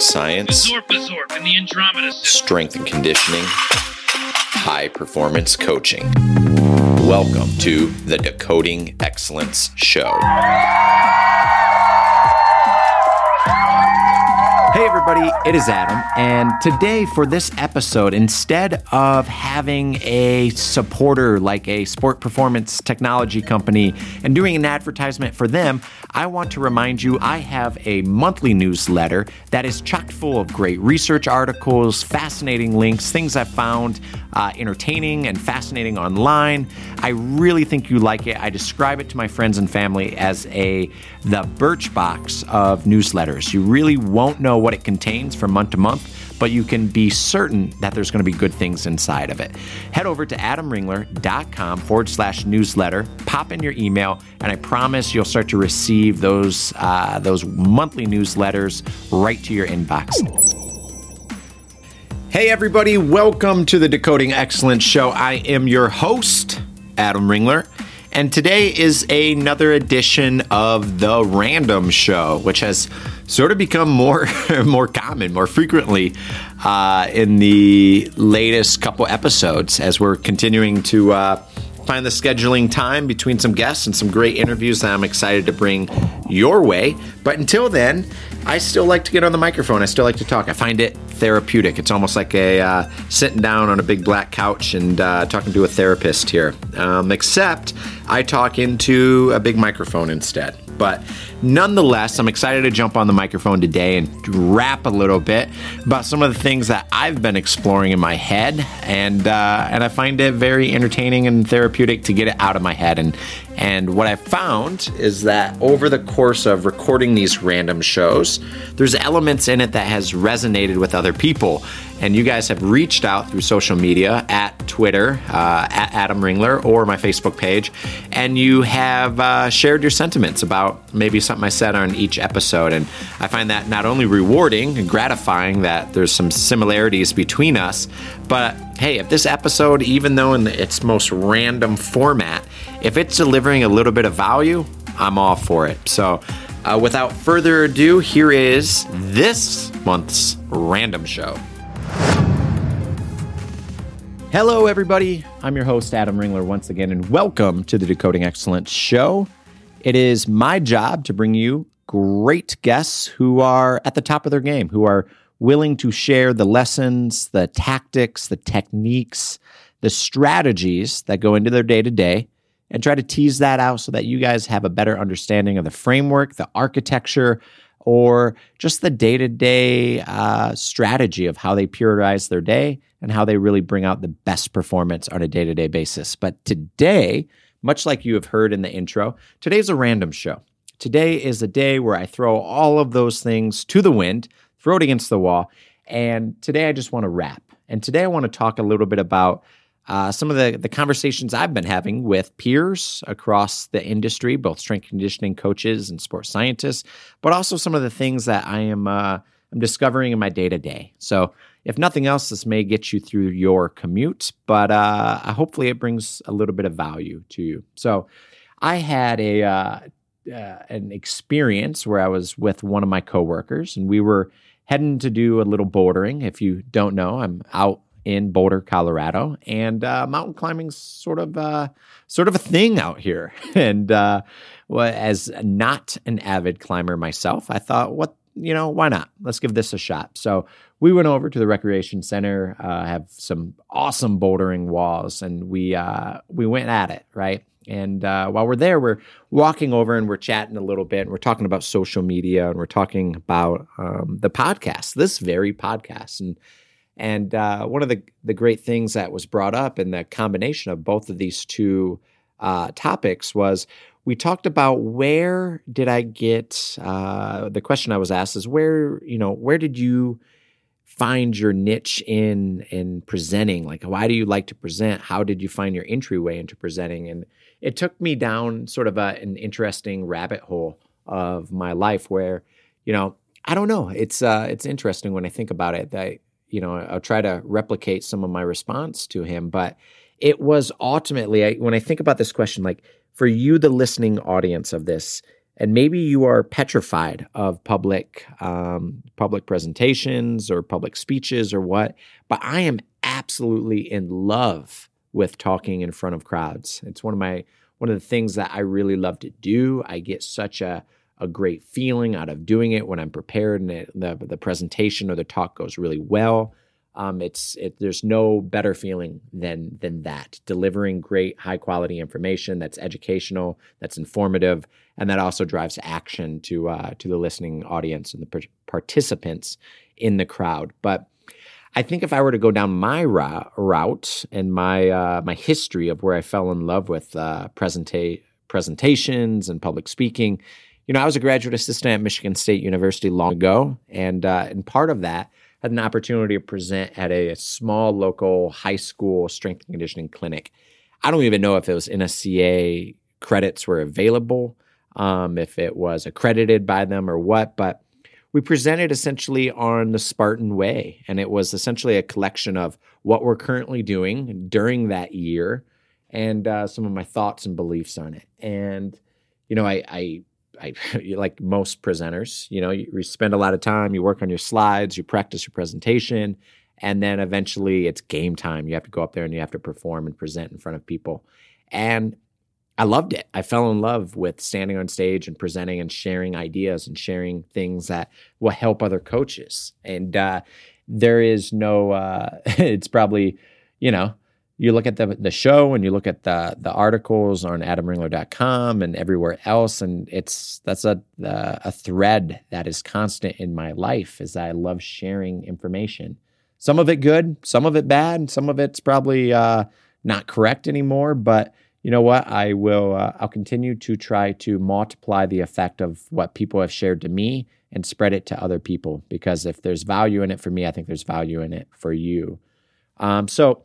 sports science, and the Andromeda system. strength and conditioning, high performance coaching. Welcome to the Decoding Excellence Show. Everybody, it is Adam. And today, for this episode, instead of having a supporter like a sport performance technology company and doing an advertisement for them, I want to remind you I have a monthly newsletter that is chock full of great research articles, fascinating links, things I found uh, entertaining and fascinating online. I really think you like it. I describe it to my friends and family as a the Birchbox of newsletters. You really won't know what it contains from month to month, but you can be certain that there's going to be good things inside of it. Head over to adamringler.com forward slash newsletter, pop in your email, and I promise you'll start to receive those uh, those monthly newsletters right to your inbox. Hey, everybody, welcome to the Decoding Excellence Show. I am your host, Adam Ringler, and today is another edition of the Random Show, which has sort of become more more common, more frequently uh, in the latest couple episodes as we're continuing to uh, find the scheduling time between some guests and some great interviews that I'm excited to bring your way. But until then, I still like to get on the microphone. I still like to talk. I find it therapeutic. It's almost like a uh, sitting down on a big black couch and uh, talking to a therapist here. Um, except I talk into a big microphone instead. But nonetheless, I'm excited to jump on the microphone today and rap a little bit about some of the things that I've been exploring in my head, and uh, and I find it very entertaining and therapeutic to get it out of my head. And and what I found is that over the course of recording these random shows, there's elements in it that has resonated with other people. And you guys have reached out through social media at Twitter, uh, at Adam Ringler, or my Facebook page, and you have uh, shared your sentiments about maybe something I said on each episode. And I find that not only rewarding and gratifying that there's some similarities between us, but hey, if this episode, even though in its most random format, if it's delivering a little bit of value, I'm all for it. So, uh, without further ado, here is this month's random show. Hello, everybody. I'm your host, Adam Ringler, once again, and welcome to the Decoding Excellence Show. It is my job to bring you great guests who are at the top of their game, who are willing to share the lessons, the tactics, the techniques, the strategies that go into their day to day, and try to tease that out so that you guys have a better understanding of the framework, the architecture, or just the day to day strategy of how they periodize their day and how they really bring out the best performance on a day to day basis. But today, much like you have heard in the intro, today's a random show. Today is a day where I throw all of those things to the wind, throw it against the wall. And today I just want to wrap. And today I want to talk a little bit about uh, some of the, the conversations I've been having with peers across the industry, both strength conditioning coaches and sports scientists, but also some of the things that I am uh, I'm discovering in my day to day. So, if nothing else, this may get you through your commute, but uh, hopefully it brings a little bit of value to you. So, I had a uh, uh, an experience where I was with one of my coworkers, and we were heading to do a little bouldering. If you don't know, I'm out in Boulder, Colorado, and uh, mountain climbing's sort of uh, sort of a thing out here. and uh, as not an avid climber myself, I thought, what you know, why not? Let's give this a shot. So we went over to the recreation center, uh, have some awesome bouldering walls, and we uh, we went at it, right? And uh, while we're there, we're walking over and we're chatting a little bit, and we're talking about social media, and we're talking about um, the podcast, this very podcast, and and uh, one of the the great things that was brought up in the combination of both of these two uh, topics was we talked about where did I get uh, the question I was asked is where you know where did you find your niche in in presenting? Like why do you like to present? How did you find your entryway into presenting? And it took me down sort of a, an interesting rabbit hole of my life where you know I don't know. It's uh, it's interesting when I think about it that you know I'll try to replicate some of my response to him but it was ultimately I, when I think about this question like for you the listening audience of this and maybe you are petrified of public um, public presentations or public speeches or what. But I am absolutely in love with talking in front of crowds. It's one of my one of the things that I really love to do. I get such a a great feeling out of doing it when I'm prepared and it, the the presentation or the talk goes really well. Um, it's it, there's no better feeling than than that delivering great high quality information that's educational that's informative and that also drives action to uh, to the listening audience and the participants in the crowd but I think if I were to go down my route and my uh, my history of where I fell in love with uh, presenta- presentations and public speaking, you know, I was a graduate assistant at Michigan State University long ago, and uh, and part of that had an opportunity to present at a, a, small local high school strength and conditioning clinic. I don't even know if it was NSCA credits were available, um, if it was accredited by them or what, but we presented essentially on the Spartan way. And it was essentially a collection of what we're currently doing during that year and uh, some of my thoughts and beliefs on it. And, you know, I, I I, like most presenters, you know, you, you, spend a lot of time, you work on your slides, you practice your presentation, and then eventually it's game time. You have to go up there and you have to perform and present in front of people. And I loved it. I fell in love with standing on stage and presenting and sharing ideas and sharing things that will help other coaches. And uh, there is no, uh, it's probably, you know, you look at the the show and you look at the the articles on adamringler.com and everywhere else and it's that's a a thread that is constant in my life is I love sharing information. Some of it good, some of it bad, some of it's probably uh, not correct anymore, but you know what? I will uh, I'll continue to try to multiply the effect of what people have shared to me and spread it to other people because if there's value in it for me, I think there's value in it for you. Um, so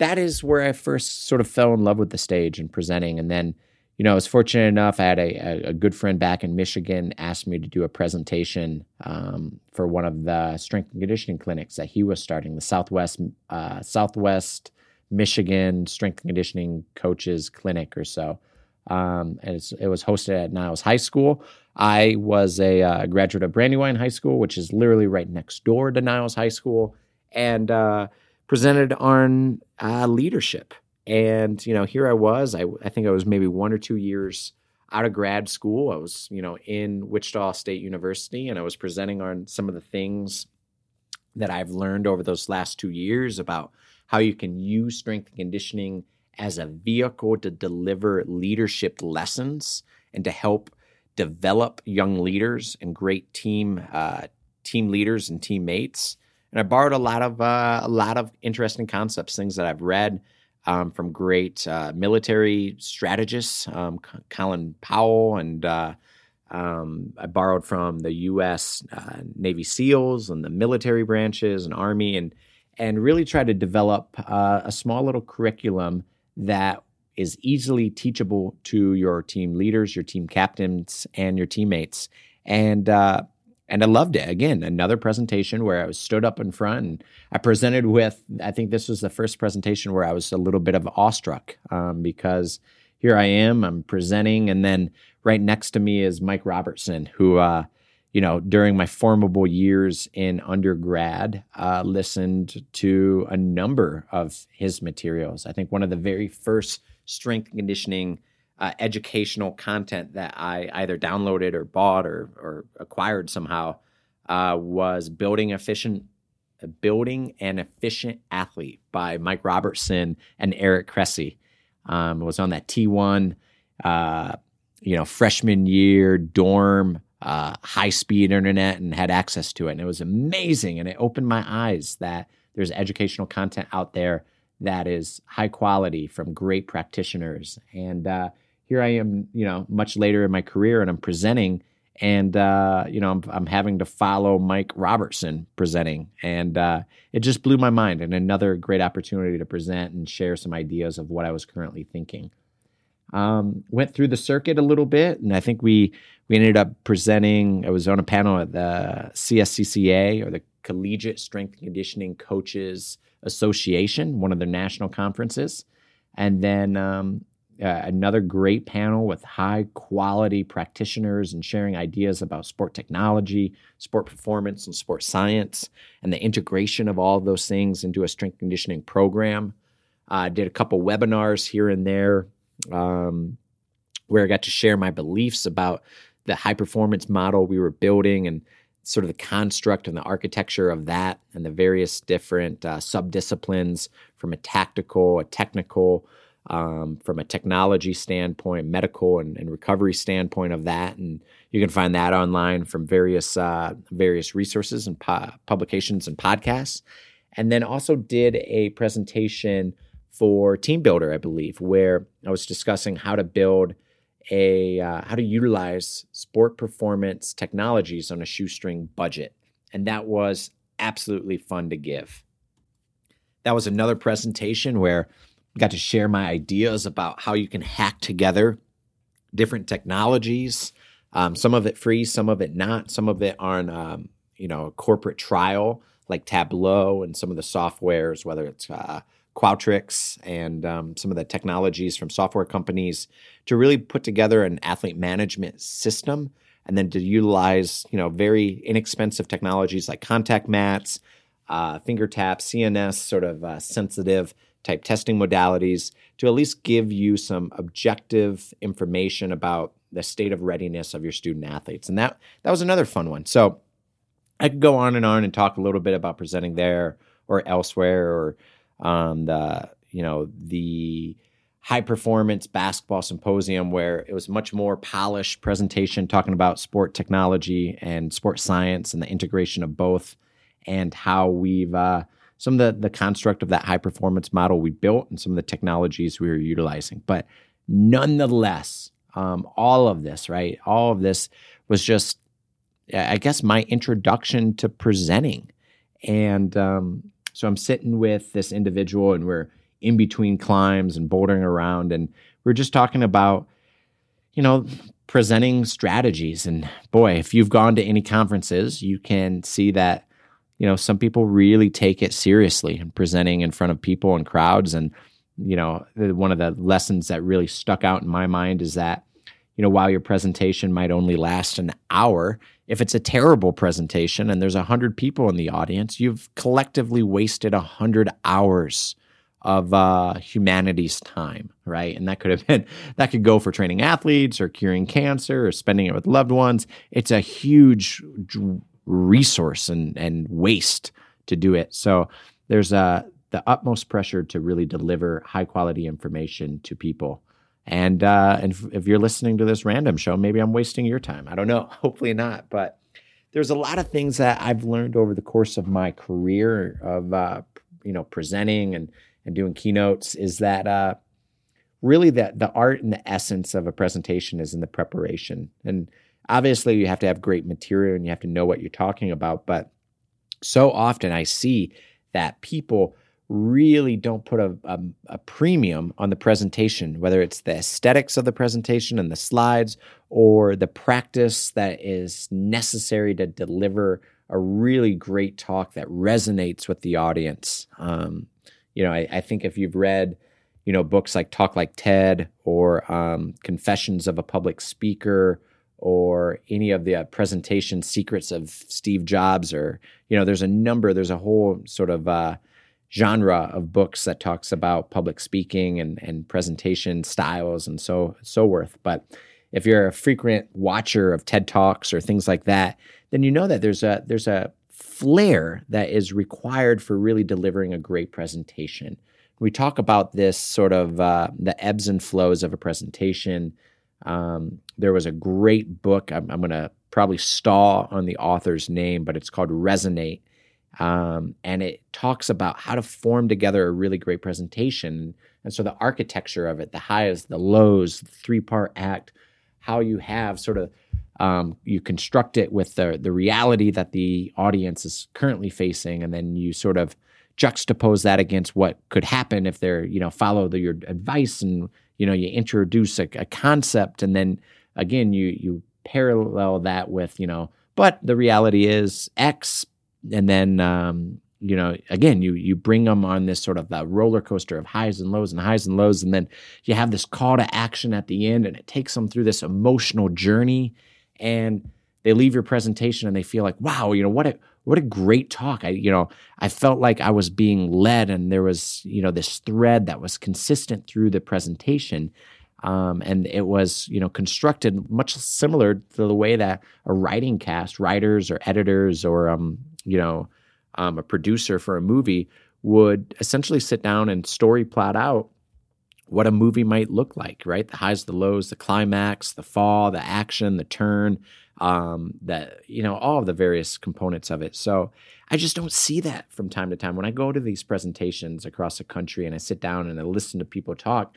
that is where I first sort of fell in love with the stage and presenting. And then, you know, I was fortunate enough. I had a, a good friend back in Michigan asked me to do a presentation um, for one of the strength and conditioning clinics that he was starting, the Southwest uh, Southwest Michigan Strength and Conditioning Coaches Clinic or so. Um, and it was hosted at Niles High School. I was a uh, graduate of Brandywine High School, which is literally right next door to Niles High School, and uh, presented on uh, leadership. And, you know, here I was, I, I think I was maybe one or two years out of grad school. I was, you know, in Wichita State University and I was presenting on some of the things that I've learned over those last two years about how you can use strength and conditioning as a vehicle to deliver leadership lessons and to help develop young leaders and great team uh, team leaders and teammates and I borrowed a lot of uh, a lot of interesting concepts, things that I've read um, from great uh, military strategists, um, Colin Powell, and uh, um, I borrowed from the U.S. Uh, Navy SEALs and the military branches and Army, and and really tried to develop uh, a small little curriculum that is easily teachable to your team leaders, your team captains, and your teammates. And uh, and I loved it. Again, another presentation where I was stood up in front and I presented with, I think this was the first presentation where I was a little bit of awestruck um, because here I am, I'm presenting, and then right next to me is Mike Robertson, who, uh, you know, during my formable years in undergrad, uh, listened to a number of his materials. I think one of the very first strength conditioning uh, educational content that I either downloaded or bought or, or acquired somehow uh, was building efficient building an efficient athlete by Mike Robertson and Eric Cressey. Um, was on that T1, uh, you know, freshman year dorm, uh, high speed internet, and had access to it, and it was amazing. And it opened my eyes that there's educational content out there that is high quality from great practitioners, and uh, here I am, you know, much later in my career, and I'm presenting, and uh, you know, I'm, I'm, having to follow Mike Robertson presenting, and uh, it just blew my mind. And another great opportunity to present and share some ideas of what I was currently thinking. Um, went through the circuit a little bit, and I think we we ended up presenting. I was on a panel at the CSCCA or the Collegiate Strength and Conditioning Coaches Association, one of their national conferences, and then um, uh, another great panel with high quality practitioners and sharing ideas about sport technology, sport performance, and sport science, and the integration of all of those things into a strength conditioning program. I uh, did a couple webinars here and there um, where I got to share my beliefs about the high performance model we were building and sort of the construct and the architecture of that and the various different uh, subdisciplines from a tactical, a technical, um, from a technology standpoint, medical and, and, recovery standpoint of that. And you can find that online from various uh, various resources and pu- publications and podcasts. And then also did a presentation for Team Builder, I believe, where I was discussing how to build a uh, how to utilize sport performance technologies on a shoestring budget, and that was absolutely fun to give. That was another presentation where got to share my ideas about how you can hack together different technologies. Um, some of it free, some of it not. Some of it on um, you know a corporate trial like Tableau and some of the softwares, whether it's uh, Qualtrics and um, some of the technologies from software companies to really put together an athlete management system and then to utilize you know very inexpensive technologies like contact mats, uh, finger taps, CNS sort of uh, sensitive type testing modalities to at least give you some objective information about the state of readiness of your student athletes. And that that was another fun one. So I could go on and on and talk a little bit about presenting there or elsewhere or um, the you know the high performance basketball symposium where it was much more polished presentation talking about sport technology and sport science and the integration of both and how we've uh, some of the, the construct of that high performance model we built and some of the technologies we were utilizing. But nonetheless um, all of this right all of this was just i guess my introduction to presenting. And um, so I'm sitting with this individual and we're in between climbs and bouldering around and we're just talking about you know presenting strategies. And boy if you've gone to any conferences you can see that you know some people really take it seriously and presenting in front of people and crowds and you know one of the lessons that really stuck out in my mind is that you know while your presentation might only last an hour if it's a terrible presentation and there's 100 people in the audience, you've collectively wasted 100 hours of uh, humanity's time, right? And that could have been, that could go for training athletes or curing cancer or spending it with loved ones. It's a huge resource and, and waste to do it. So there's a, uh, the utmost pressure to really deliver high quality information to people. And uh, and if, if, you're listening to this random show, maybe I'm wasting your time. I don't know. Hopefully not. But there's a lot of things that I've learned over the course of my career of uh, you know presenting and and doing keynotes is that uh, really that the art and the essence of a presentation is in the preparation. And obviously, you have to have great material and you have to know what you're talking about. But so often, I see that people really don't put a, a, a, premium on the presentation, whether it's the aesthetics of the presentation and the slides or the practice that is necessary to deliver a really great talk that resonates with the audience. Um, you know, I, I, think if you've read, you know, books like Talk Like TED or um, Confessions of a Public Speaker or any of the uh, presentation secrets of Steve Jobs or, you know, there's a number, there's a whole sort of, uh, genre of books that talks about public speaking and, and presentation styles and so so worth. But if you're a frequent watcher of TED Talks or things like that, then you know that there's a there's a flair that is required for really delivering a great presentation. We talk about this sort of uh, the ebbs and flows of a presentation. Um, there was a great book. I'm, I'm going to probably stall on the author's name, but it's called Resonate um, and it talks about how to form together a really great presentation. And so the architecture of it, the highs, the lows, three part act, how you have sort of um, you construct it with the the reality that the audience is currently facing, and then you sort of juxtapose that against what could happen if they're you know follow the, your advice and you know you introduce a, a concept, and then again you you parallel that with you know but the reality is X and then um, you know, again, you you bring them on this sort of the roller coaster of highs and lows and highs and lows, and then you have this call to action at the end, and it takes them through this emotional journey, and they leave your presentation and they feel like, wow, you know, what a what a great talk. I, you know, I felt like I was being led, and there was, you know, this thread that was consistent through the presentation. Um, and it was, you know, constructed much similar to the way that a writing cast, writers or editors or, um, you know, um, a producer for a movie would essentially sit down and story plot out what a movie might look like, right? The highs, the lows, the climax, the fall, the action, the turn, um, that you know, all of the various components of it. So I just don't see that from time to time. When I go to these presentations across the country and I sit down and I listen to people talk,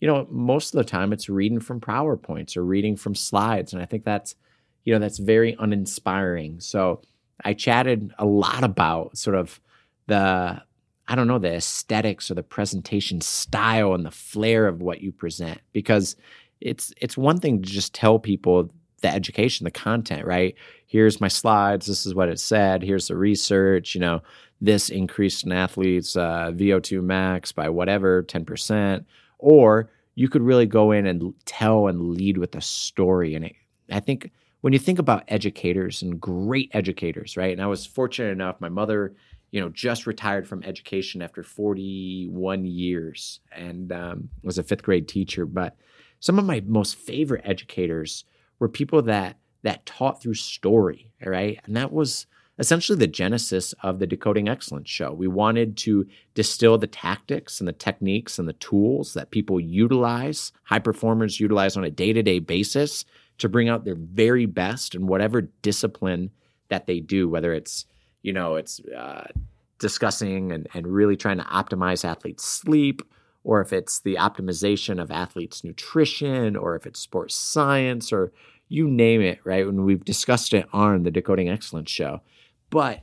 you know, most of the time it's reading from PowerPoints or reading from slides. And I think that's, you know, that's very uninspiring. So I chatted a lot about sort of the I don't know the aesthetics or the presentation style and the flair of what you present because it's it's one thing to just tell people the education the content right here's my slides this is what it said here's the research you know this increased an athlete's uh, VO2 max by whatever 10% or you could really go in and tell and lead with a story and it, I think when you think about educators and great educators, right? And I was fortunate enough, my mother, you know, just retired from education after 41 years and um, was a fifth grade teacher. But some of my most favorite educators were people that that taught through story, right? And that was essentially the genesis of the Decoding Excellence show. We wanted to distill the tactics and the techniques and the tools that people utilize, high performers utilize on a day to day basis to bring out their very best in whatever discipline that they do, whether it's, you know, it's uh, discussing and, and really trying to optimize athletes' sleep, or if it's the optimization of athletes' nutrition, or if it's sports science, or you name it, right? When we've discussed it on the Decoding Excellence show. But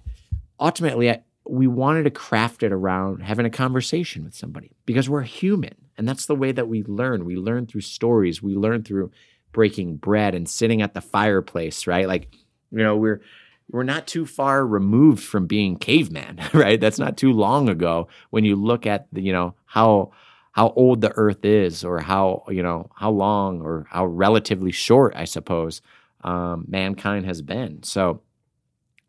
ultimately, I, we wanted to craft it around having a conversation with somebody because we're human. And that's the way that we learn. We learn through stories, we learn through breaking bread and sitting at the fireplace, right? Like, you know, we're we're not too far removed from being caveman, right? That's not too long ago when you look at the, you know, how how old the earth is or how, you know, how long or how relatively short, I suppose, um, mankind has been. So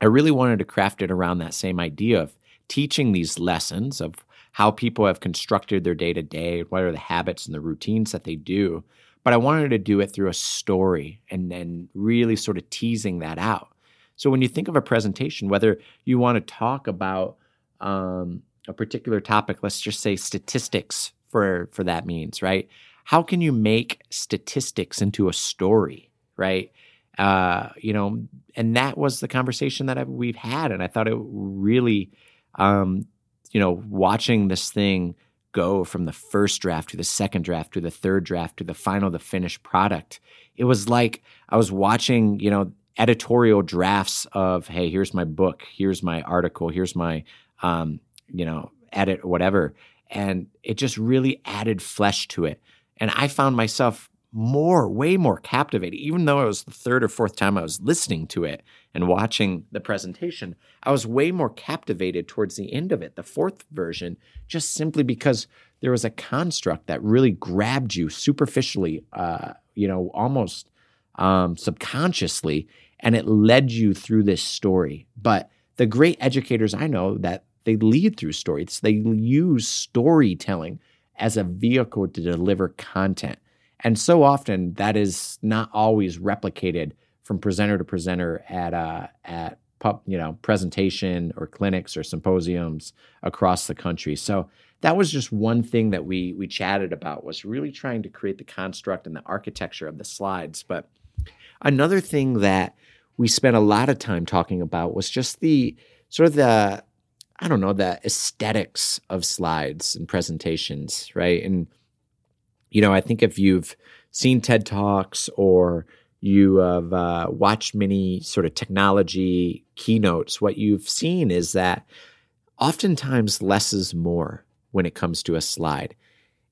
I really wanted to craft it around that same idea of teaching these lessons of how people have constructed their day to day, what are the habits and the routines that they do, but I wanted to do it through a story and then really sort of teasing that out. So when you think of a presentation, whether you want to talk about um, a particular topic, let's just say statistics for for that means, right? How can you make statistics into a story, right? Uh, you know, and that was the conversation that I, we've had, and I thought it really, um, you know, watching this thing go from the first draft to the second draft to the third draft to the final, the finished product. It was like I was watching, you know, editorial drafts of, hey, here's my book, here's my article, here's my, um, you know, edit, whatever. And it just really added flesh to it. And I found myself more, way more captivated, even though it was the third or fourth time I was listening to it and watching the presentation. I was way more captivated towards the end of it, the fourth version, just simply because there was a construct that really grabbed you superficially, uh, you know, almost um, subconsciously, and it led you through this story. But the great educators I know that they lead through stories, they use storytelling as a vehicle to deliver content. And so often that is not always replicated from presenter to presenter at uh, at you know presentation or clinics or symposiums across the country. So that was just one thing that we we chatted about was really trying to create the construct and the architecture of the slides. But another thing that we spent a lot of time talking about was just the sort of the I don't know the aesthetics of slides and presentations, right? And you know, I think if you've seen TED Talks or you have uh, watched many sort of technology keynotes, what you've seen is that oftentimes less is more when it comes to a slide.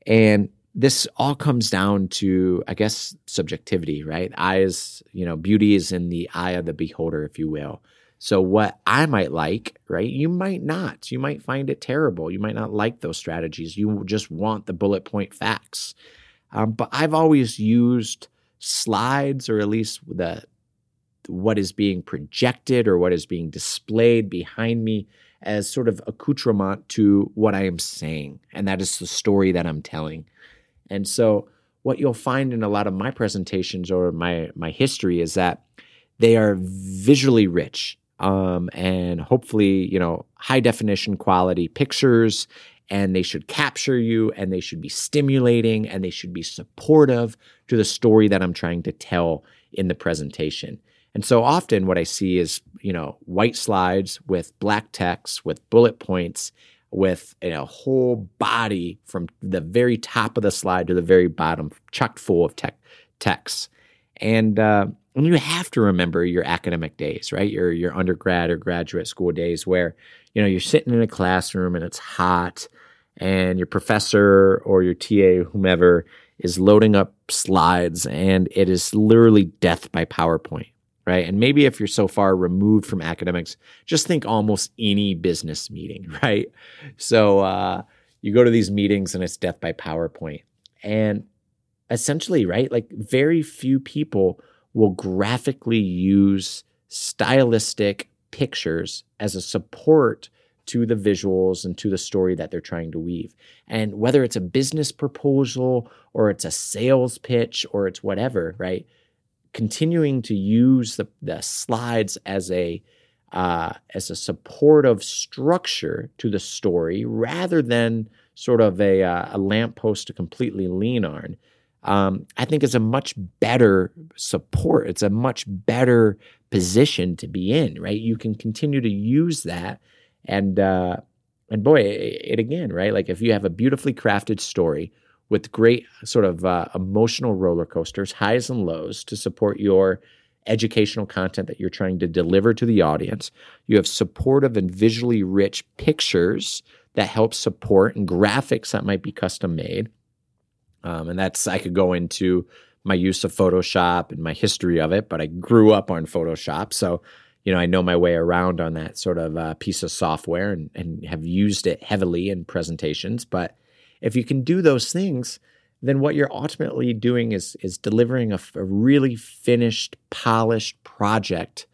And this all comes down to, I guess, subjectivity, right? Eyes, you know, beauty is in the eye of the beholder, if you will. So, what I might like, right, you might not. You might find it terrible. You might not like those strategies. You just want the bullet point facts. Um, but I've always used slides, or at least the what is being projected or what is being displayed behind me, as sort of accoutrement to what I am saying, and that is the story that I'm telling. And so, what you'll find in a lot of my presentations or my my history is that they are visually rich um, and hopefully, you know, high definition quality pictures. And they should capture you and they should be stimulating and they should be supportive to the story that I'm trying to tell in the presentation. And so often what I see is, you know, white slides with black text, with bullet points, with a whole body from the very top of the slide to the very bottom, chucked full of te- text. And uh, and you have to remember your academic days, right? Your your undergrad or graduate school days where, you know, you're sitting in a classroom and it's hot and your professor or your TA, whomever, is loading up slides and it is literally death by PowerPoint, right? And maybe if you're so far removed from academics, just think almost any business meeting, right? So uh, you go to these meetings and it's death by PowerPoint. And essentially, right, like very few people will graphically use stylistic pictures as a support to the visuals and to the story that they're trying to weave. And whether it's a business proposal or it's a sales pitch or it's whatever, right? Continuing to use the, the slides as a uh, as a supportive structure to the story rather than sort of a, uh, a lamppost to completely lean on um, I think is a much better support. It's a much better position to be in, right? You can continue to use that, and uh, and boy, it, it, again, right? Like if you have a beautifully crafted story with great sort of uh, emotional roller coasters, highs and lows to support your educational content that you're trying to deliver to the audience. You have supportive and visually rich pictures that help support and graphics that might be custom made um, and that's, I could go into my use of Photoshop and my history of it, but I grew up on Photoshop. So, you know, I know my way around on that sort of uh, piece of software and, and have used it heavily in presentations. But if you can do those things, then what you're ultimately doing is is delivering a, a really finished, polished project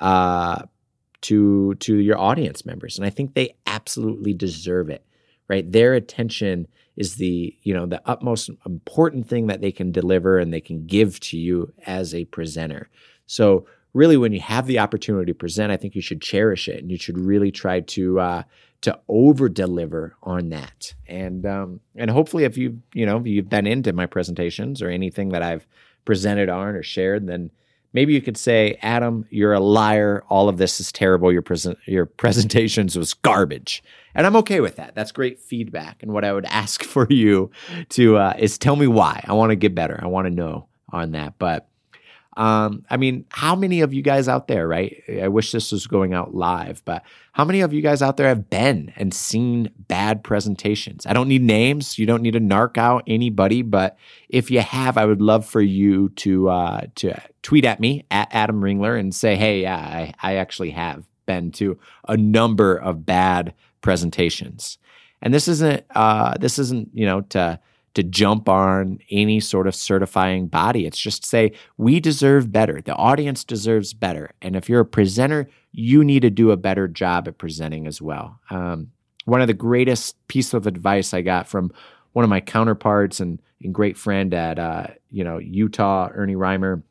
uh, to to your audience members, and I think they absolutely deserve it. Right, their attention is the you know the utmost important thing that they can deliver and they can give to you as a presenter. So really when you have the opportunity to present i think you should cherish it and you should really try to uh, to over deliver on that. And um, and hopefully if you you know you've been into my presentations or anything that i've presented on or shared then maybe you could say, Adam, you're a liar. All of this is terrible. Your present your presentations was garbage, and I'm okay with that. That's great feedback. And what I would ask for you to uh, is tell me why. I want to get better. I want to know on that. But um, I mean, how many of you guys out there, right? I wish this was going out live, but how many of you guys out there have been and seen bad presentations? I don't need names. You don't need to narc out anybody, but if you have, I would love for you to uh, to tweet at me at Adam Ringler and say, "Hey, yeah, I, I actually have been to a number of bad presentations." And this isn't uh, this isn't you know to to jump on any sort of certifying body. It's just say, we deserve better. The audience deserves better. And if you're a presenter, you need to do a better job at presenting as well. Um, one of the greatest piece of advice I got from one of my counterparts and, and great friend at uh, you know Utah, Ernie Reimer.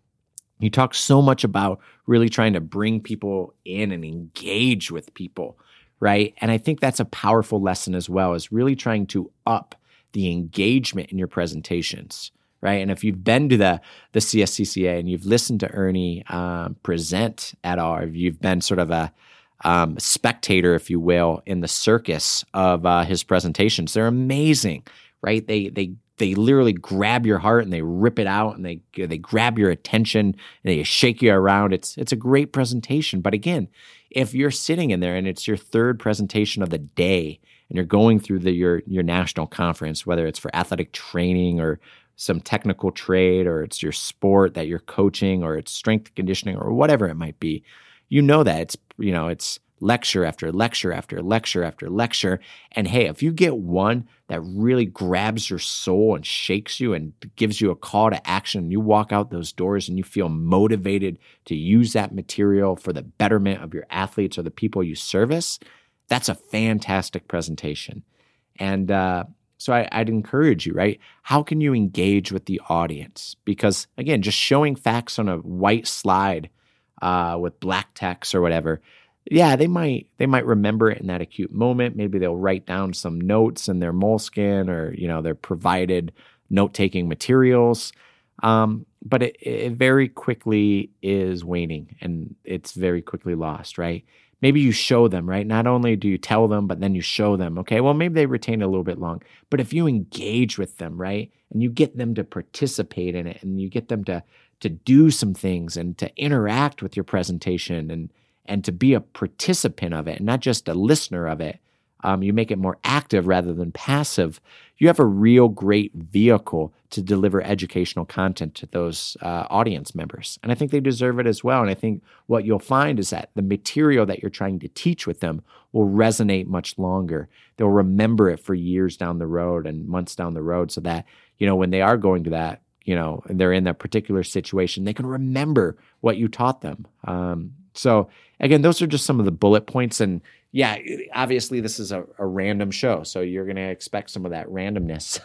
He talks so much about really trying to bring people in and engage with people, right? And I think that's a powerful lesson as well, is really trying to up the engagement in your presentations right? And if you've been to the the CSCCA and you've listened to Ernie um, present at all, if you've been sort of a um, spectator, if you will, in the circus of uh, his presentations, they're amazing, right? They they they literally grab your heart and they rip it out and they they grab your attention and they shake you around. It's it's a great presentation, but again, if you're sitting in there and it's your third presentation of the day and you're going through the, your your national conference, whether it's for athletic training or some technical trade, or it's your sport that you're coaching, or it's strength conditioning, or whatever it might be, you know that it's you know, it's lecture after lecture after lecture after lecture. And hey, if you get one that really grabs your soul and shakes you and gives you a call to action, you walk out those doors and you feel motivated to use that material for the betterment of your athletes or the people you service, that's a fantastic presentation. And uh, so I, would encourage you, right? How can you engage with the audience? Because again, just showing facts on a white slide uh, with black text or whatever, yeah, they might they might remember it in that acute moment. Maybe they'll write down some notes in their moleskin or you know their provided note taking materials. Um, but it, it very quickly is waning and it's very quickly lost, right? Maybe you show them, right? Not only do you tell them, but then you show them, okay, well, maybe they retain a little bit long. But if you engage with them, right, and you get them to participate in it and you get them to to do some things and to interact with your presentation and and to be a participant of it and not just a listener of it. Um, you make it more active rather than passive. You have a real great vehicle to deliver educational content to those uh, audience members. And I think they deserve it as well. And I think what you'll find is that the material that you're trying to teach with them will resonate much longer. They'll remember it for years down the road and months down the road so that, you know, when they are going to that, you know, and they're in that particular situation, they can remember what you taught them. Um, so again, those are just some of the bullet points. And yeah, obviously this is a, a random show, so you're going to expect some of that randomness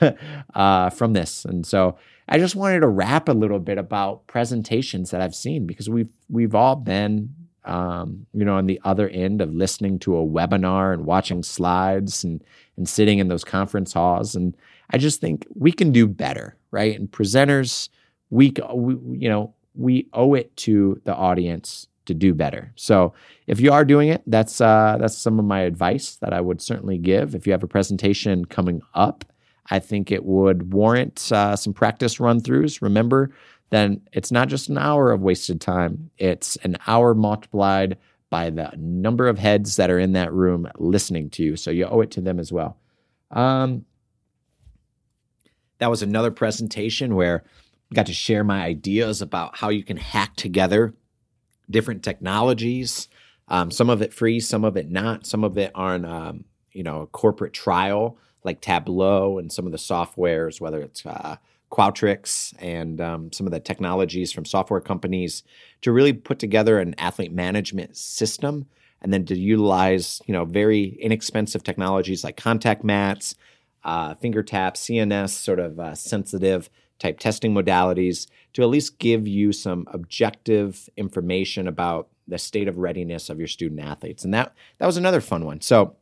uh, from this. And so I just wanted to wrap a little bit about presentations that I've seen because we've we've all been um, you know, on the other end of listening to a webinar and watching slides and and sitting in those conference halls. And I just think we can do better, right? And presenters, we, we you know, we owe it to the audience to do better. So if you are doing it, that's uh, that's some of my advice that I would certainly give. If you have a presentation coming up, I think it would warrant uh, some practice run throughs. Remember, then it's not just an hour of wasted time; it's an hour multiplied by the number of heads that are in that room listening to you. So you owe it to them as well. Um, that was another presentation where I got to share my ideas about how you can hack together different technologies. Um, some of it free, some of it not. Some of it on um, you know a corporate trial like Tableau and some of the softwares, whether it's uh, Qualtrics and um, some of the technologies from software companies, to really put together an athlete management system, and then to utilize you know very inexpensive technologies like contact mats, uh, finger taps, CNS, sort of uh, sensitive type testing modalities to at least give you some objective information about the state of readiness of your student athletes. And that that was another fun one. So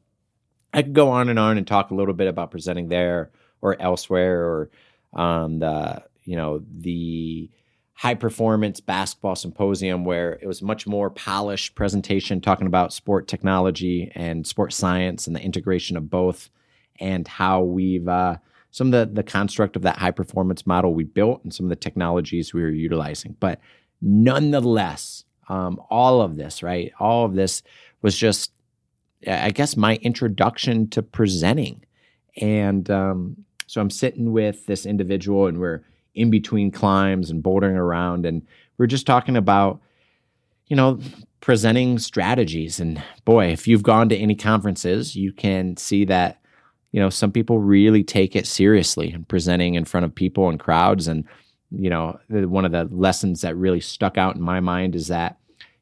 I could go on and on and talk a little bit about presenting there or elsewhere or um, the you know the high performance basketball symposium where it was much more polished presentation talking about sport technology and sport science and the integration of both and how we've uh, some of the, the construct of that high performance model we built and some of the technologies we were utilizing. But nonetheless, um, all of this, right? All of this was just, I guess, my introduction to presenting. And um, so I'm sitting with this individual and we're in between climbs and bouldering around. And we're just talking about, you know, presenting strategies. And boy, if you've gone to any conferences, you can see that you know, some people really take it seriously and presenting in front of people and crowds. And, you know, one of the lessons that really stuck out in my mind is that,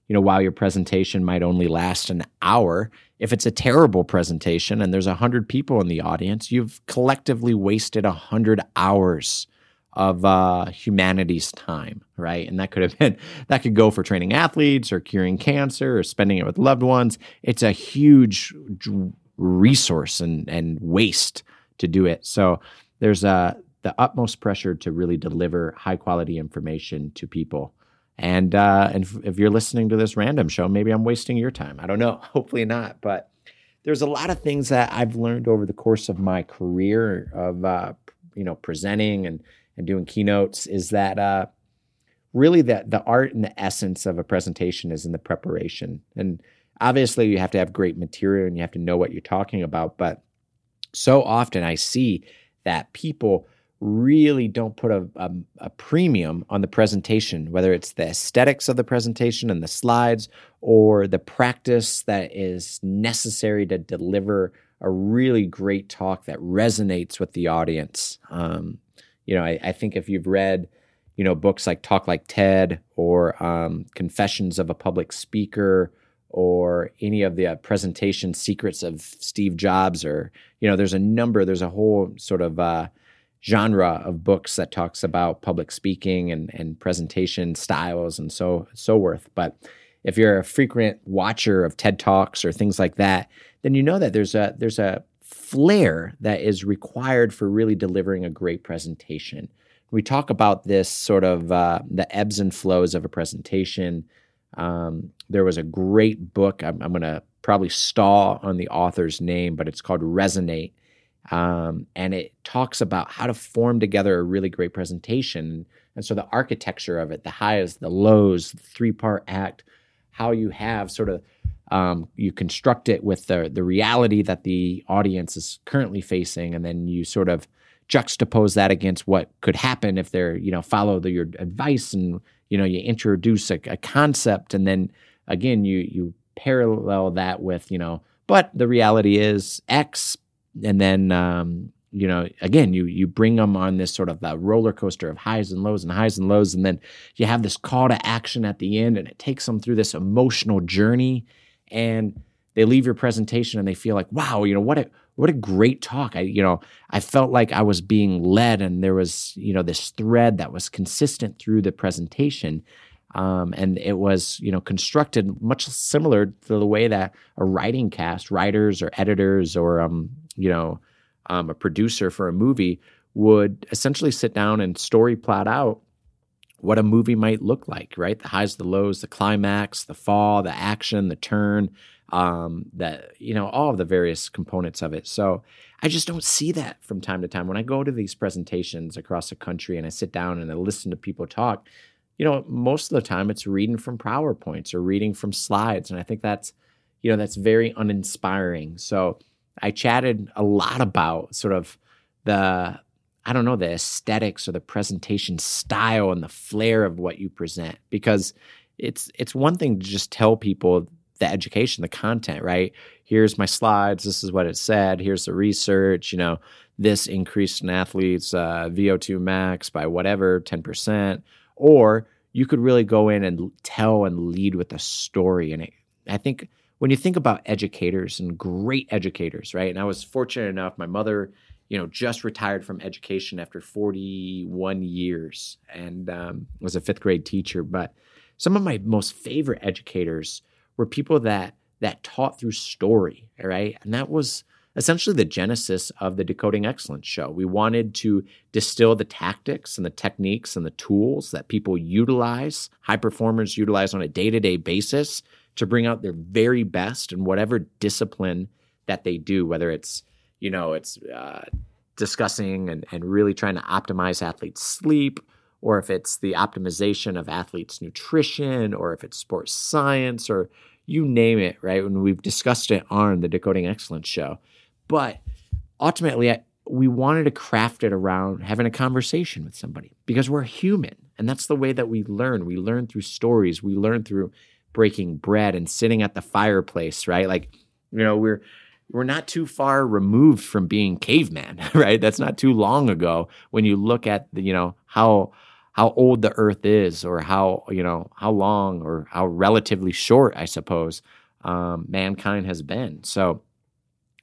you know, while your presentation might only last an hour, if it's a terrible presentation and there's a hundred people in the audience, you've collectively wasted a hundred hours of uh, humanity's time, right? And that could have been that could go for training athletes or curing cancer or spending it with loved ones. It's a huge resource and and waste to do it. So there's a the utmost pressure to really deliver high quality information to people. And uh, and if, if you're listening to this random show, maybe I'm wasting your time. I don't know. Hopefully not. But there's a lot of things that I've learned over the course of my career of uh, you know presenting and and doing keynotes is that uh, really that the art and the essence of a presentation is in the preparation and obviously you have to have great material and you have to know what you're talking about but so often i see that people really don't put a, a, a, premium on the presentation, whether it's the aesthetics of the presentation and the slides or the practice that is necessary to deliver a really great talk that resonates with the audience. Um, you know, I, I, think if you've read, you know, books like Talk Like TED or um, Confessions of a Public Speaker or any of the uh, presentation secrets of Steve Jobs, or you know, there's a number, there's a whole sort of uh, genre of books that talks about public speaking and, and presentation styles and so so worth. But if you're a frequent watcher of TED Talks or things like that, then you know that there's a there's a flair that is required for really delivering a great presentation. We talk about this sort of uh, the ebbs and flows of a presentation um, there was a great book. I'm, I'm going to probably stall on the author's name, but it's called Resonate. Um, and it talks about how to form together a really great presentation. And so the architecture of it, the highs, the lows, three part act, how you have sort of um, you construct it with the the reality that the audience is currently facing, and then you sort of juxtapose that against what could happen if they're you know follow the, your advice and you know you introduce a, a concept and then again you you parallel that with you know but the reality is x and then um, you know again you you bring them on this sort of a roller coaster of highs and lows and highs and lows and then you have this call to action at the end and it takes them through this emotional journey and they leave your presentation and they feel like wow you know what a what a great talk. I you know i felt like i was being led and there was you know this thread that was consistent through the presentation. Um, and it was you know constructed much similar to the way that a writing cast writers or editors or um, you know um, a producer for a movie would essentially sit down and story plot out what a movie might look like right? The highs the lows the climax the fall the action the turn um, that you know all of the various components of it. So I just don't see that from time to time when I go to these presentations across the country and I sit down and I listen to people talk. You know, most of the time it's reading from PowerPoints or reading from slides, and I think that's you know that's very uninspiring. So I chatted a lot about sort of the I don't know the aesthetics or the presentation style and the flair of what you present because it's it's one thing to just tell people the education, the content, right? Here's my slides. This is what it said. Here's the research. You know, this increased an athlete's uh, VO2 max by whatever, 10%. Or you could really go in and tell and lead with a story. And it, I think when you think about educators and great educators, right? And I was fortunate enough, my mother, you know, just retired from education after 41 years and um, was a fifth grade teacher. But some of my most favorite educators were people that that taught through story, right? And that was essentially the genesis of the Decoding Excellence show. We wanted to distill the tactics and the techniques and the tools that people utilize, high performers utilize on a day to day basis to bring out their very best in whatever discipline that they do, whether it's, you know, it's uh, discussing and, and really trying to optimize athletes' sleep, or if it's the optimization of athletes' nutrition, or if it's sports science, or you name it, right? When we've discussed it on the Decoding Excellence show. But ultimately, I, we wanted to craft it around having a conversation with somebody because we're human. And that's the way that we learn. We learn through stories, we learn through breaking bread and sitting at the fireplace, right? Like, you know, we're we're not too far removed from being caveman, right? That's not too long ago when you look at the, you know, how how old the earth is or how you know how long or how relatively short i suppose um, mankind has been. So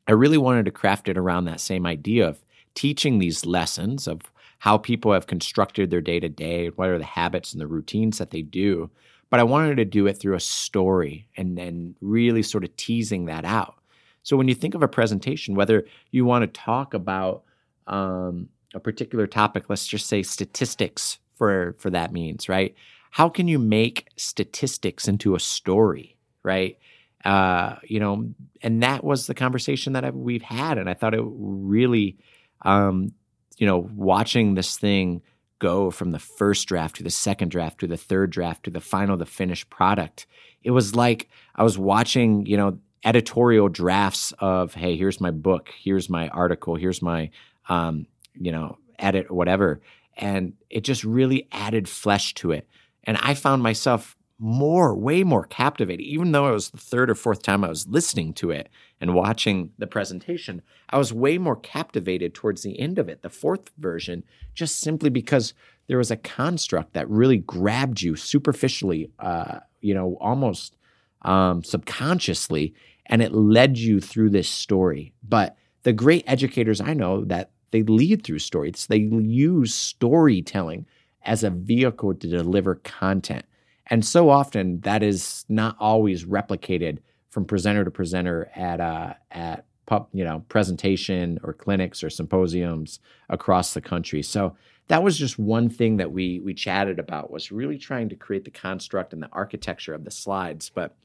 i really wanted to craft it around that same idea of teaching these lessons of how people have constructed their day to day what are the habits and the routines that they do. But i wanted to do it through a story and then really sort of teasing that out. So when you think of a presentation whether you want to talk about um, a particular topic let's just say statistics for for that means, right? How can you make statistics into a story, right? Uh, you know, and that was the conversation that I, we've had, and I thought it really, um, you know, watching this thing go from the first draft to the second draft to the third draft to the final, the finished product. It was like I was watching, you know, editorial drafts of, hey, here's my book, here's my article, here's my, um, you know, edit whatever. And it just really added flesh to it. And I found myself more, way more captivated, even though it was the third or fourth time I was listening to it and watching the presentation. I was way more captivated towards the end of it, the fourth version, just simply because there was a construct that really grabbed you superficially, uh, you know, almost um, subconsciously, and it led you through this story. But the great educators I know that they lead through stories, they use storytelling as a vehicle to deliver content. And so often that is not always replicated from presenter to presenter at uh, at pub, you know presentation or clinics or symposiums across the country. So that was just one thing that we we chatted about was really trying to create the construct and the architecture of the slides. But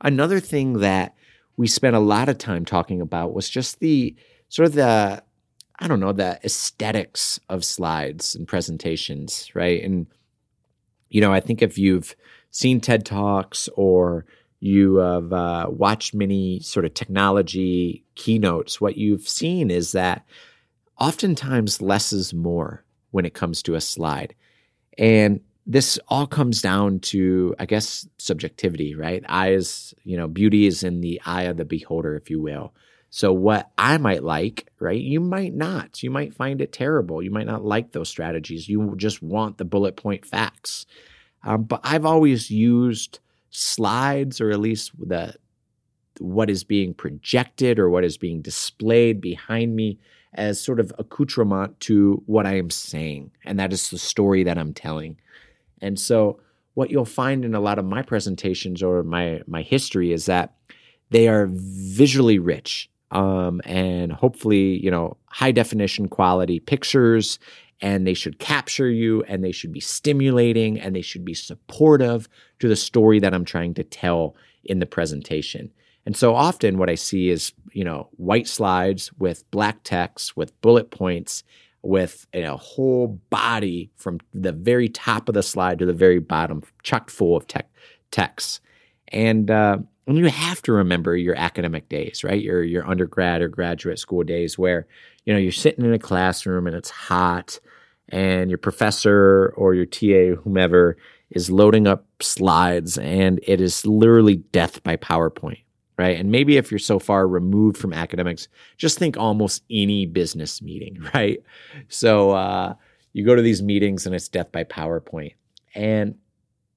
another thing that we spent a lot of time talking about was just the sort of the I don't know the aesthetics of slides and presentations, right? And you know, I think if you've seen TED Talks or you have uh, watched many sort of technology keynotes, what you've seen is that oftentimes less is more when it comes to a slide. And this all comes down to, I guess, subjectivity, right? Eyes, you know, beauty is in the eye of the beholder, if you will. So, what I might like, right, you might not. You might find it terrible. You might not like those strategies. You just want the bullet point facts. Um, but I've always used slides, or at least the what is being projected or what is being displayed behind me, as sort of accoutrement to what I am saying, and that is the story that I'm telling. And so, what you'll find in a lot of my presentations or my my history is that they are visually rich um, and hopefully, you know, high definition quality pictures. And they should capture you, and they should be stimulating, and they should be supportive to the story that I'm trying to tell in the presentation. And so often, what I see is, you know, white slides with black text, with bullet points, with a whole body from the very top of the slide to the very bottom, chocked full of te- text. And uh, and you have to remember your academic days, right? Your your undergrad or graduate school days where, you know, you're sitting in a classroom and it's hot and your professor or your TA, whomever, is loading up slides and it is literally death by PowerPoint right? And maybe if you're so far removed from academics, just think almost any business meeting, right? So uh, you go to these meetings and it's death by PowerPoint. And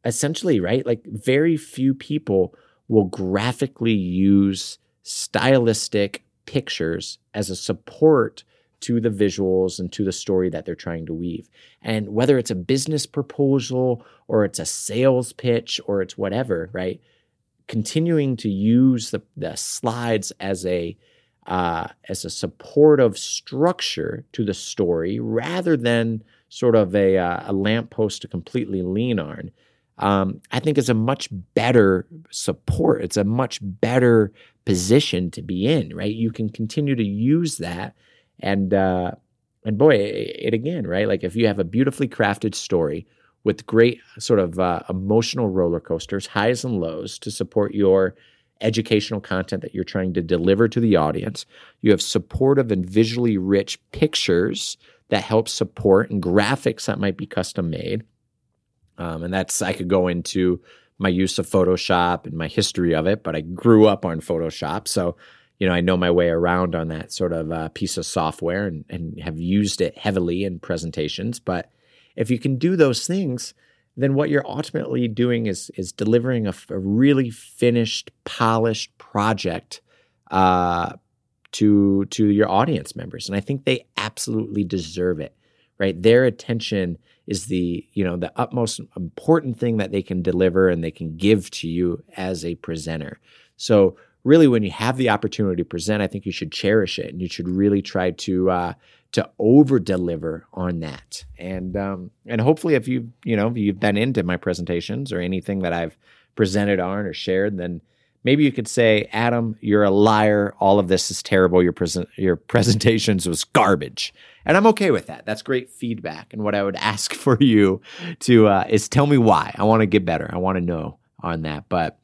essentially, right, like very few people will graphically use stylistic pictures as a support to the visuals and to the story that they're trying to weave. And whether it's a business proposal or it's a sales pitch or it's whatever, right? continuing to use the, the slides as a uh, as a supportive structure to the story rather than sort of a, uh, a lamppost to completely lean on, um, I think is a much better support. It's a much better position to be in, right? You can continue to use that. And, uh, and boy, it, it again, right? Like if you have a beautifully crafted story with great sort of uh, emotional roller coasters, highs and lows to support your educational content that you're trying to deliver to the audience. You have supportive and visually rich pictures that help support and graphics that might be custom made. Um, and that's, I could go into my use of Photoshop and my history of it, but I grew up on Photoshop. So, you know, I know my way around on that sort of uh, piece of software and, and have used it heavily in presentations. But if you can do those things, then what you're ultimately doing is is delivering a, a really finished, polished project uh, to to your audience members, and I think they absolutely deserve it. Right, their attention is the you know the utmost important thing that they can deliver and they can give to you as a presenter. So really, when you have the opportunity to present, I think you should cherish it and you should really try to uh, to over deliver on that. And um, and hopefully, if you you know if you've been into my presentations or anything that I've presented on or shared, then maybe you could say, Adam, you're a liar. All of this is terrible. Your present your presentations was garbage, and I'm okay with that. That's great feedback. And what I would ask for you to uh, is tell me why. I want to get better. I want to know on that, but.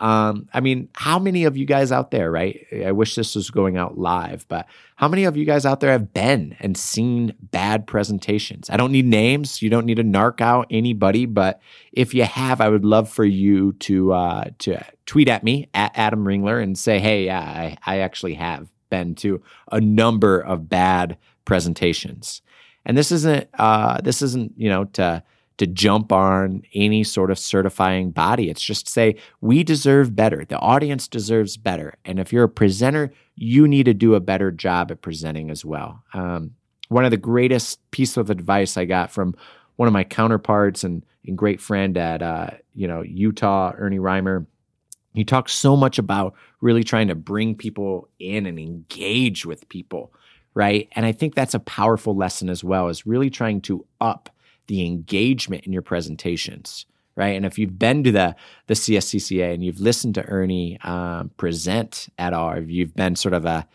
Um, I mean, how many of you guys out there, right? I wish this was going out live, but how many of you guys out there have been and seen bad presentations? I don't need names. You don't need to narc out anybody, but if you have, I would love for you to uh, to tweet at me at Adam Ringler and say, "Hey, yeah, I, I actually have been to a number of bad presentations." And this isn't uh, this isn't you know to to jump on any sort of certifying body. It's just say, we deserve better. The audience deserves better. And if you're a presenter, you need to do a better job at presenting as well. Um, one of the greatest piece of advice I got from one of my counterparts and, and great friend at uh, you know Utah, Ernie Reimer. He talks so much about really trying to bring people in and engage with people, right? And I think that's a powerful lesson as well, is really trying to up the engagement in your presentations right? And if you've been to the the cscca and you've listened to ernie um, present at all if you've been sort of a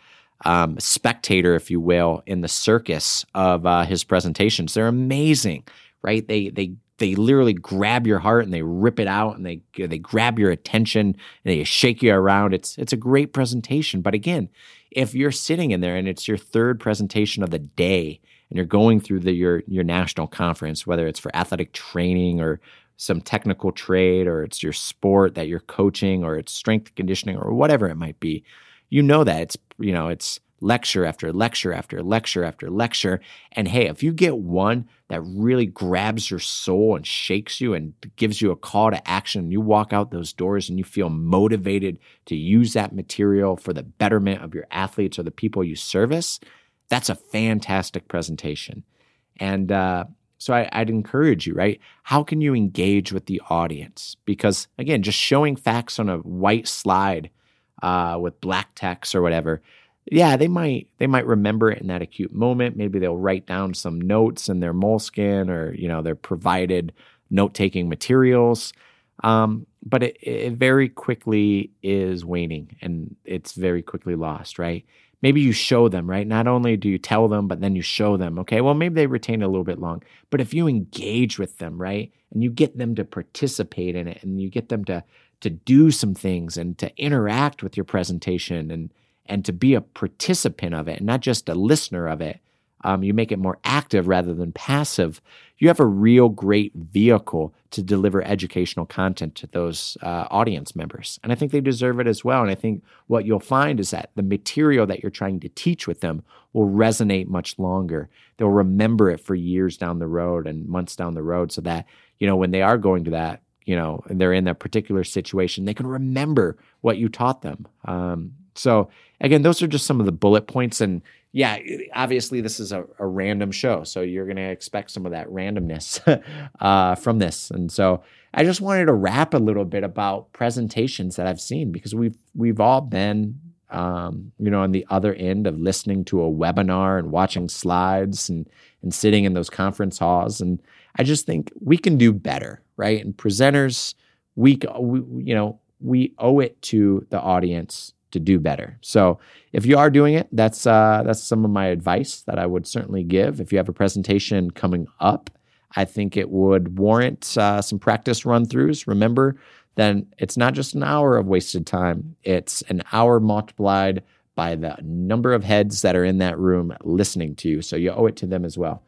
um, spectator if you will in the circus of uh, his presentations they're amazing right? They they they literally grab your heart and they rip it out and they they grab your attention and they shake you around. It's it's a great presentation. But again if you're sitting in there and it's your third presentation of the day and you're going through the, your your national conference, whether it's for athletic training or some technical trade, or it's your sport that you're coaching, or it's strength conditioning, or whatever it might be, you know that it's you know it's lecture after lecture after lecture after lecture. And hey, if you get one that really grabs your soul and shakes you and gives you a call to action, and you walk out those doors and you feel motivated to use that material for the betterment of your athletes or the people you service, that's a fantastic presentation. And uh, so I, would encourage you, right? How can you engage with the audience? Because again, just showing facts on a white slide uh, with black text or whatever, yeah, they might they might remember it in that acute moment. Maybe they'll write down some notes in their moleskin or you know their provided note taking materials. Um, but it, it very quickly is waning and it's very quickly lost, right? maybe you show them, right? Not only do you tell them, but then you show them. Okay, well, maybe they retain a little bit long. But if you engage with them, right, and you get them to participate in it and you get them to to do some things and to interact with your presentation and and to be a participant of it and not just a listener of it, um, you make it more active rather than passive, you have a real great vehicle to deliver educational content to those uh, audience members. And I think they deserve it as well. And I think what you'll find is that the material that you're trying to teach with them will resonate much longer. They'll remember it for years down the road and months down the road so that, you know, when they are going to that, you know, and they're in that particular situation, they can remember what you taught them. Um, so again, those are just some of the bullet points. And yeah, obviously this is a, a random show, so you're going to expect some of that randomness uh, from this. And so I just wanted to wrap a little bit about presentations that I've seen because we've we've all been um, you know on the other end of listening to a webinar and watching slides and and sitting in those conference halls. And I just think we can do better, right? And presenters, we, we you know we owe it to the audience to do better. So if you are doing it, that's uh, that's some of my advice that I would certainly give. If you have a presentation coming up, I think it would warrant uh, some practice run throughs. Remember, then it's not just an hour of wasted time; it's an hour multiplied by the number of heads that are in that room listening to you. So you owe it to them as well.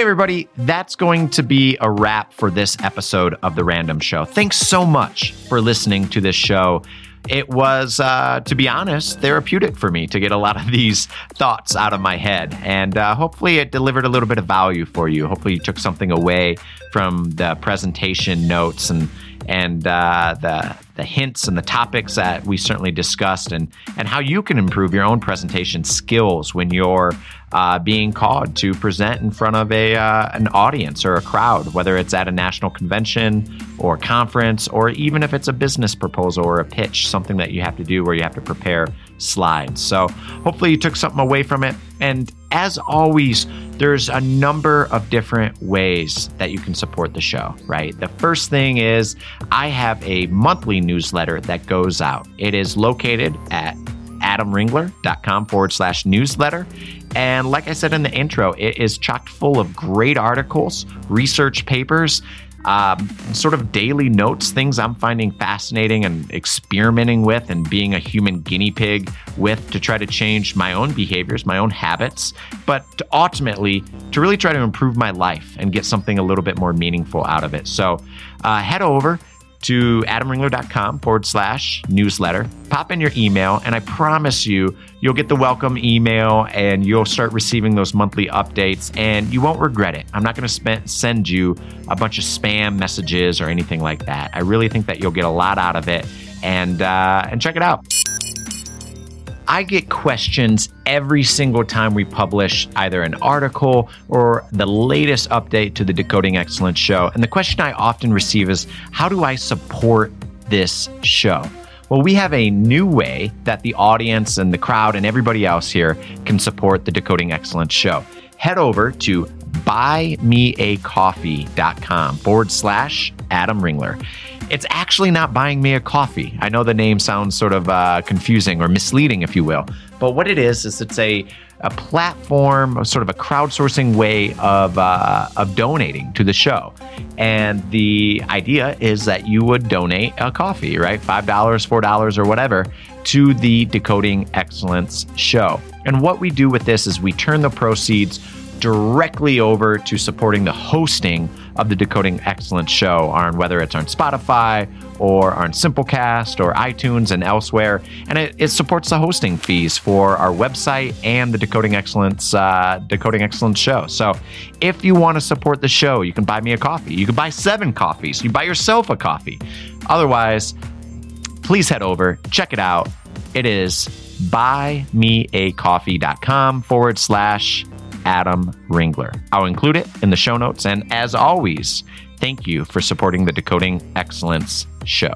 Hey, everybody, that's going to be a wrap for this episode of The Random Show. Thanks so much for listening to this show. It was, uh, to be honest, therapeutic for me to get a lot of these thoughts out of my head. And uh, hopefully, it delivered a little bit of value for you. Hopefully, you took something away from the presentation notes and and uh, the the hints and the topics that we certainly discussed, and and how you can improve your own presentation skills when you're uh, being called to present in front of a uh, an audience or a crowd, whether it's at a national convention or conference, or even if it's a business proposal or a pitch, something that you have to do where you have to prepare slides. So hopefully you took something away from it. And as always, there's a number of different ways that you can support the show, right? The first thing is I have a monthly newsletter that goes out. It is located at adamringler.com forward slash newsletter. And like I said in the intro, it is chock full of great articles, research papers, um, sort of daily notes, things I'm finding fascinating and experimenting with and being a human guinea pig with to try to change my own behaviors, my own habits, but to ultimately to really try to improve my life and get something a little bit more meaningful out of it. So uh, head over to adamringler.com forward slash newsletter. Pop in your email, and I promise you, you'll get the welcome email and you'll start receiving those monthly updates, and you won't regret it. I'm not going to send you a bunch of spam messages or anything like that. I really think that you'll get a lot out of it, and uh, and check it out. I get questions every single time we publish either an article or the latest update to the Decoding Excellence show. And the question I often receive is how do I support this show? Well, we have a new way that the audience and the crowd and everybody else here can support the Decoding Excellence show. Head over to buymeacoffee.com forward slash Adam Ringler it's actually not buying me a coffee. I know the name sounds sort of uh, confusing or misleading, if you will, but what it is is it's a a platform, sort of a crowdsourcing way of uh, of donating to the show. And the idea is that you would donate a coffee, right, five dollars, four dollars, or whatever, to the Decoding Excellence show. And what we do with this is we turn the proceeds directly over to supporting the hosting of the Decoding Excellence show on whether it's on Spotify or on Simplecast or iTunes and elsewhere. And it, it supports the hosting fees for our website and the Decoding Excellence uh, Decoding Excellence show. So if you want to support the show, you can buy me a coffee. You can buy seven coffees. You buy yourself a coffee. Otherwise, please head over, check it out. It is buymeacoffee.com forward slash Adam Ringler. I'll include it in the show notes. And as always, thank you for supporting the Decoding Excellence show.